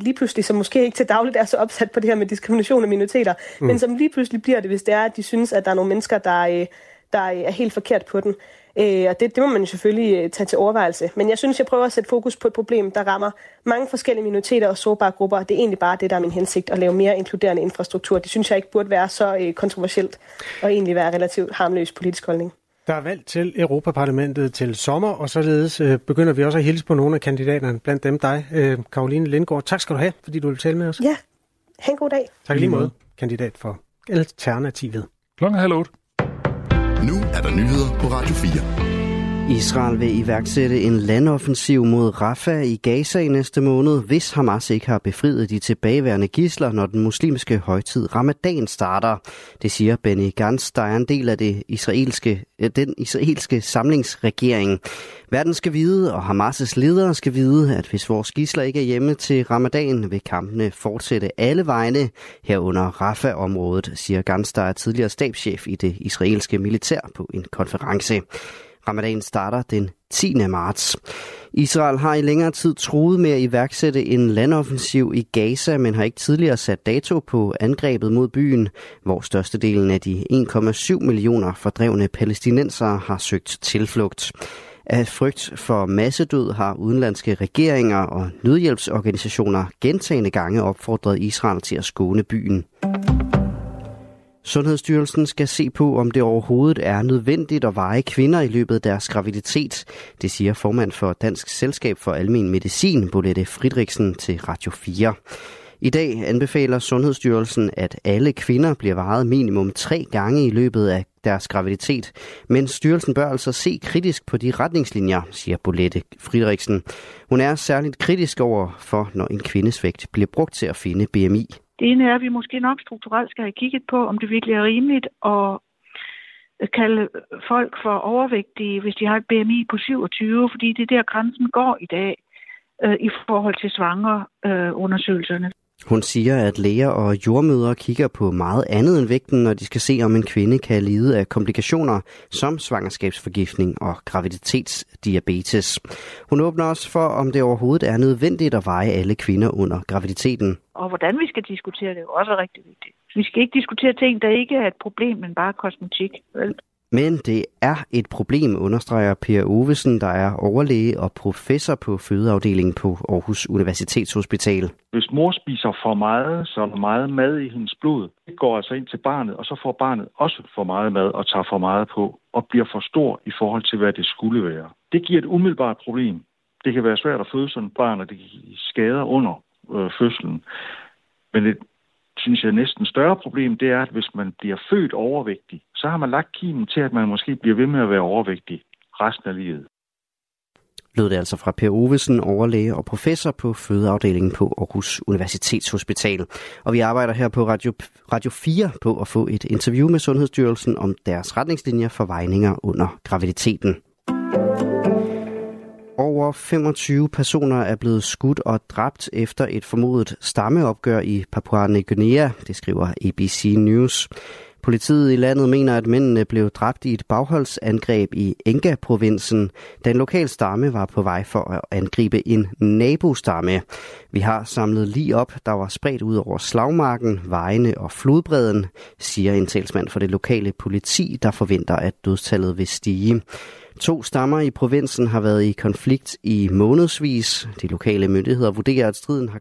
lige pludselig, som måske ikke til dagligt er så opsat på det her med diskrimination af minoriteter, mm. men som lige pludselig bliver det, hvis det er, at de synes, at der er nogle mennesker, der, der er helt forkert på den. Øh, og det, det må man selvfølgelig øh, tage til overvejelse. Men jeg synes, jeg prøver at sætte fokus på et problem, der rammer mange forskellige minoriteter og sårbare grupper. Det er egentlig bare det, der er min hensigt, at lave mere inkluderende infrastruktur. Det synes jeg ikke burde være så øh, kontroversielt og egentlig være relativt harmløs politisk holdning. Der er valg til Europaparlamentet til sommer, og således øh, begynder vi også at hilse på nogle af kandidaterne, blandt dem dig, øh, Karoline Lindgaard. Tak skal du have, fordi du vil tale med os. Ja, ha' en god dag. Tak lige måde, kandidat for Alternativet. Klokken er halv otte. Nu er der nyheder på Radio 4. Israel vil iværksætte en landoffensiv mod Rafah i Gaza i næste måned, hvis Hamas ikke har befriet de tilbageværende gisler, når den muslimske højtid Ramadan starter. Det siger Benny Gantz, der er en del af det israelske, øh, den israelske samlingsregering. Verden skal vide, og Hamas' ledere skal vide, at hvis vores gisler ikke er hjemme til Ramadan, vil kampene fortsætte alle vegne herunder Rafah-området, siger Gantz, der er tidligere stabschef i det israelske militær på en konference. Ramadan starter den 10. marts. Israel har i længere tid troet med at iværksætte en landoffensiv i Gaza, men har ikke tidligere sat dato på angrebet mod byen, hvor størstedelen af de 1,7 millioner fordrevne palæstinensere har søgt tilflugt. Af frygt for massedød har udenlandske regeringer og nødhjælpsorganisationer gentagende gange opfordret Israel til at skåne byen. Sundhedsstyrelsen skal se på, om det overhovedet er nødvendigt at veje kvinder i løbet af deres graviditet. Det siger formand for Dansk Selskab for Almen Medicin, Bolette Fridriksen, til Radio 4. I dag anbefaler Sundhedsstyrelsen, at alle kvinder bliver vejet minimum tre gange i løbet af deres graviditet. Men styrelsen bør altså se kritisk på de retningslinjer, siger Bolette Fridriksen. Hun er særligt kritisk over for, når en kvindes vægt bliver brugt til at finde BMI. Det ene er, at vi måske nok strukturelt skal have kigget på, om det virkelig er rimeligt at kalde folk for overvægtige, hvis de har et BMI på 27, fordi det er der grænsen går i dag øh, i forhold til svangerundersøgelserne. øh, undersøgelserne. Hun siger, at læger og jordmødre kigger på meget andet end vægten, når de skal se, om en kvinde kan lide af komplikationer som svangerskabsforgiftning og graviditetsdiabetes. Hun åbner også for, om det overhovedet er nødvendigt at veje alle kvinder under graviditeten. Og hvordan vi skal diskutere det er også rigtig vigtigt. Vi skal ikke diskutere ting, der ikke er et problem, men bare kosmetik. Vel? Men det er et problem, understreger Per Ovesen, der er overlæge og professor på fødeafdelingen på Aarhus Universitetshospital. Hvis mor spiser for meget, så er der meget mad i hendes blod. Det går altså ind til barnet, og så får barnet også for meget mad og tager for meget på, og bliver for stor i forhold til, hvad det skulle være. Det giver et umiddelbart problem. Det kan være svært at føde sådan et barn, og det kan skader under øh, fødslen. Men et synes jeg, næsten større problem, det er, at hvis man bliver født overvægtig, så har man lagt kimen til, at man måske bliver ved med at være overvægtig resten af livet. Lød det altså fra Per Ovesen, overlæge og professor på fødeafdelingen på Aarhus Universitetshospital. Og vi arbejder her på Radio, Radio 4 på at få et interview med Sundhedsstyrelsen om deres retningslinjer for vejninger under graviditeten. Over 25 personer er blevet skudt og dræbt efter et formodet stammeopgør i Papua Ny Guinea, det skriver ABC News. Politiet i landet mener, at mændene blev dræbt i et bagholdsangreb i Enga-provinsen, da en lokal stamme var på vej for at angribe en nabostamme. Vi har samlet lige op, der var spredt ud over slagmarken, vejene og flodbredden, siger en talsmand for det lokale politi, der forventer, at dødstallet vil stige. To stammer i provinsen har været i konflikt i månedsvis. De lokale myndigheder vurderer, at striden har